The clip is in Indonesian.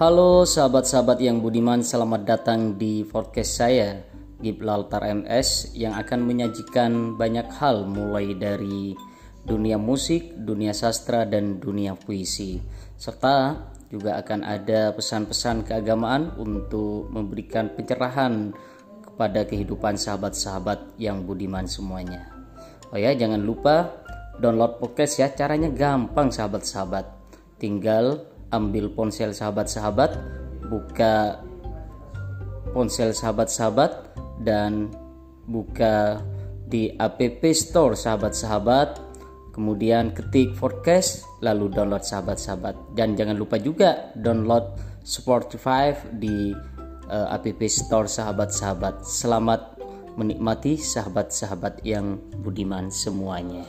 Halo sahabat-sahabat yang budiman, selamat datang di podcast saya Gibraltar MS yang akan menyajikan banyak hal mulai dari dunia musik, dunia sastra dan dunia puisi serta juga akan ada pesan-pesan keagamaan untuk memberikan pencerahan kepada kehidupan sahabat-sahabat yang budiman semuanya. Oh ya, jangan lupa download podcast ya. Caranya gampang sahabat-sahabat. Tinggal ambil ponsel sahabat-sahabat, buka ponsel sahabat-sahabat dan buka di app store sahabat-sahabat. Kemudian ketik forecast lalu download sahabat-sahabat. Dan jangan lupa juga download Spotify di uh, app store sahabat-sahabat. Selamat menikmati sahabat-sahabat yang budiman semuanya.